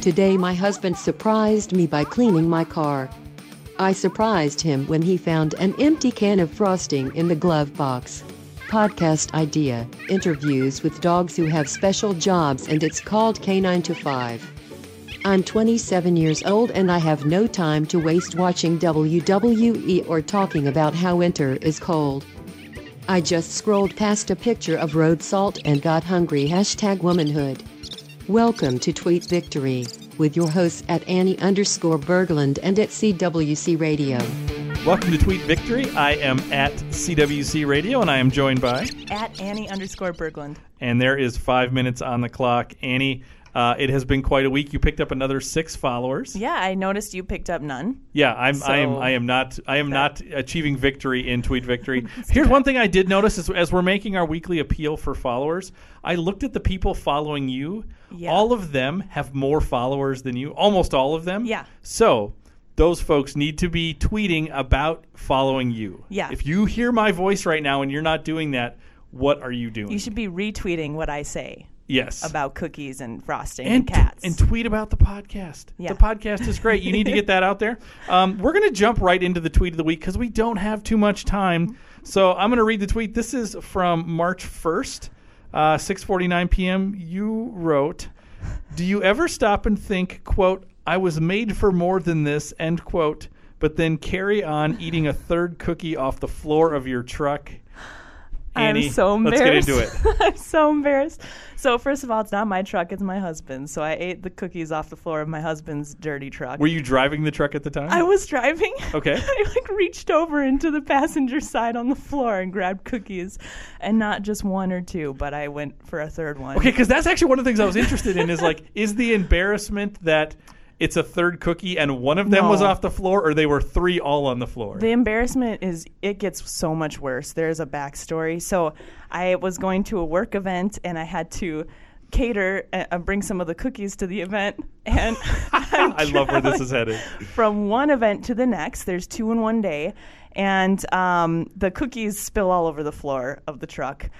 Today, my husband surprised me by cleaning my car. I surprised him when he found an empty can of frosting in the glove box. Podcast idea interviews with dogs who have special jobs, and it's called K9 to 5. I'm 27 years old and I have no time to waste watching WWE or talking about how winter is cold. I just scrolled past a picture of road salt and got hungry. Hashtag womanhood. Welcome to Tweet Victory with your hosts at Annie underscore Berglund and at CWC Radio. Welcome to Tweet Victory. I am at CWC Radio and I am joined by. At Annie underscore Berglund. And there is five minutes on the clock. Annie, uh, it has been quite a week. You picked up another six followers. Yeah, I noticed you picked up none. Yeah, I'm. I am. I am not. I am not achieving victory in Tweet Victory. Here's one thing I did notice is, as we're making our weekly appeal for followers, I looked at the people following you. Yeah. All of them have more followers than you. Almost all of them. Yeah. So those folks need to be tweeting about following you. Yeah. If you hear my voice right now and you're not doing that, what are you doing? You should be retweeting what I say yes. about cookies and frosting and, and, t- cats. and tweet about the podcast. Yeah. The podcast is great. You need to get that out there. Um, we're going to jump right into the tweet of the week because we don't have too much time. So I'm going to read the tweet. This is from March 1st, uh, 6:49 p.m. You wrote, "Do you ever stop and think, quote, I was made for more than this, end quote, but then carry on eating a third cookie off the floor of your truck?" Annie, I'm so embarrassed. let's get into it. I'm so embarrassed. So first of all, it's not my truck; it's my husband's. So I ate the cookies off the floor of my husband's dirty truck. Were you driving the truck at the time? I was driving. Okay. I like reached over into the passenger side on the floor and grabbed cookies, and not just one or two, but I went for a third one. Okay, because that's actually one of the things I was interested in is like, is the embarrassment that it's a third cookie and one of them was off the floor, or they were three all on the floor? The embarrassment is it gets so much worse. There's a backstory. So I was going to a work event and I had to cater uh, bring some of the cookies to the event and I'm I love where this is headed. from one event to the next there's two in one day and um, the cookies spill all over the floor of the truck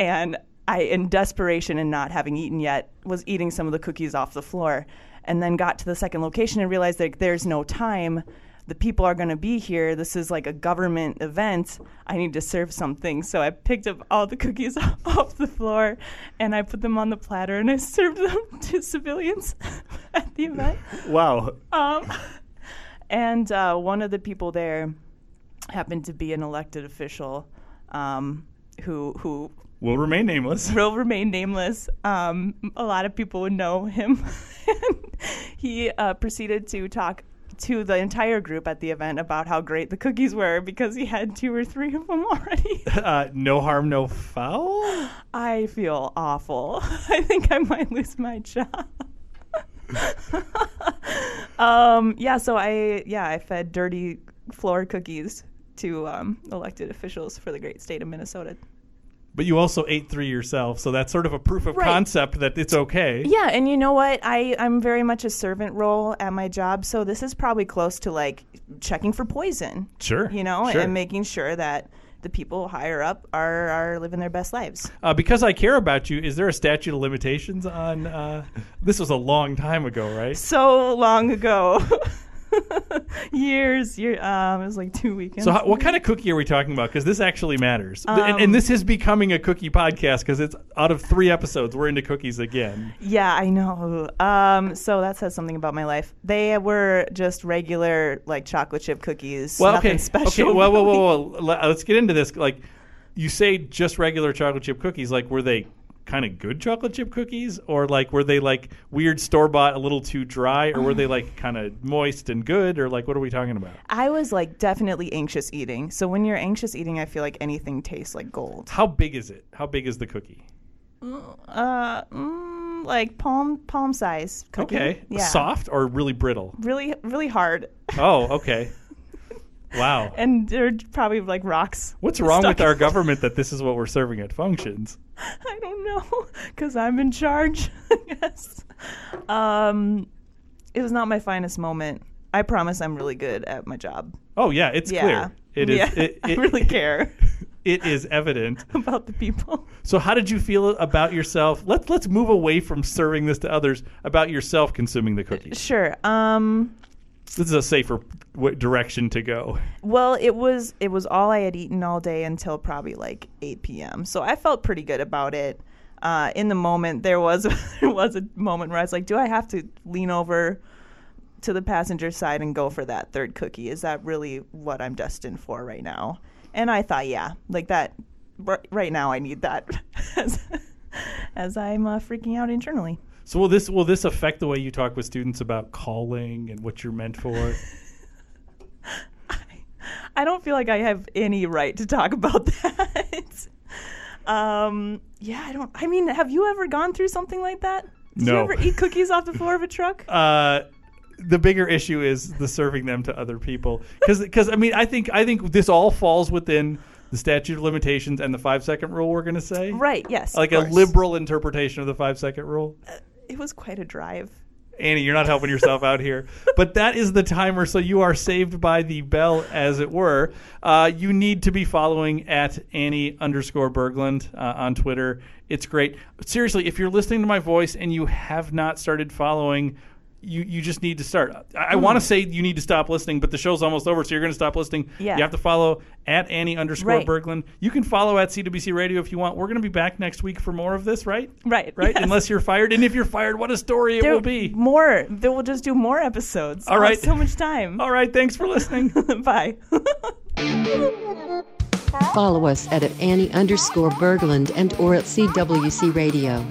and i in desperation and not having eaten yet was eating some of the cookies off the floor and then got to the second location and realized that there's no time. The people are going to be here. This is like a government event. I need to serve something. So i picked up all the cookies off the floor and i put them on the platter and i served them to civilians at the event. Wow. um, and uh, one of the people there happened to be an elected official um, who who Will remain nameless. will remain nameless. Um, a lot of people would know him. he uh, proceeded to talk to the entire group at the event about how great the cookies were because he had two or three of them already. Uh, no harm, no foul. I feel awful. I think I might lose my job. um, yeah, so I yeah I fed dirty floor cookies to um, elected officials for the great state of Minnesota. But you also ate three yourself, so that's sort of a proof of Right. concept that it's okay. Yeah, and you know what? I I'm very much a servant role at my job, so this is probably close to like checking for poison. Sure, you know, sure. and making sure that the people higher up are are living their best lives. Uh, because I care about you, is there a statute of limitations on? Uh, this was a long time ago, right? So long ago. years, year, um, it was like two weekends. So, how, what kind of cookie are we talking about? Because this actually matters, Th- and, Um, and this is becoming a cookie podcast because it's out of three episodes, we're into cookies again. Yeah, I know. Um, so that says something about my life. They were just regular, like chocolate chip cookies. Well, nothing okay, special. okay. Well, whoa, whoa, whoa. Let's get into this. Like, you say just regular chocolate chip cookies. Like, were they kind of good chocolate chip cookies, or like were they like weird store bought, a little too dry, or were they like kind of moist and good, or like what are we talking about? I was like definitely anxious eating. So when you're anxious eating, I feel like anything tastes like gold. How big is it? How big is the cookie? Uh, mm, like palm palm size. Cookie. Okay, Yeah. soft or really brittle? Really, really hard. Oh, okay. Wow. And they're probably like rocks. What's wrong with our government that this is what we're serving at functions? I don't know, because I'm in charge. I guess. Um, it was not my finest moment. I promise I'm really good at my job. Oh yeah, it's Yeah. clear. It is. Yeah, It, I it- really care It is evident. about the people. So how did you feel about yourself? Let's let's move away from serving this to others about yourself consuming the cookies. Sure. Um, This is a safer w- direction to go. well, it was it was all I had eaten all day until probably like 8 p.m. So I felt pretty good about it. Uh, in the moment, there was there was a moment where I was like, "Do I have to lean over to the passenger side and go for that third cookie? Is that really what I'm destined for right now?" And I thought, yeah, like that. r- Right now, I need that as, as I'm uh, freaking out internally. So will this will this affect the way you talk with students about calling and what you're meant for? I don't feel like I have any right to talk about that. um, yeah, I don't. I mean, have you ever gone through something like that? Did No. you ever eat cookies off the floor of a truck? uh, the bigger issue is the serving them to other people because I mean I think I think this all falls within the statute of limitations and the five second rule. We're going to say right. Yes. like a course. liberal interpretation of the five second rule. It was quite a drive. Annie, you're not helping yourself out here. But that is the timer, so you are saved by the bell, as it were. Uh, you need to be following at Annie underscore Berglund uh, on Twitter. It's great. Seriously, if you're listening to my voice and you have not started following, you, you just need to start. I, I hmm. want to say you need to stop listening, but the show's almost over, so you're going to stop listening. Yeah. You have to follow at Annie underscore Right. Berglund. You can follow at CWC Radio if you want. We're going to be back next week for more of this, right? Right. Right? yes. Unless you're fired. And if you're fired, what a story it there will be. more. They will just do more episodes. All I'll right. so much time. All right, thanks for listening. Bye. Follow us at, at Annie underscore Berglund and or at CWC Radio.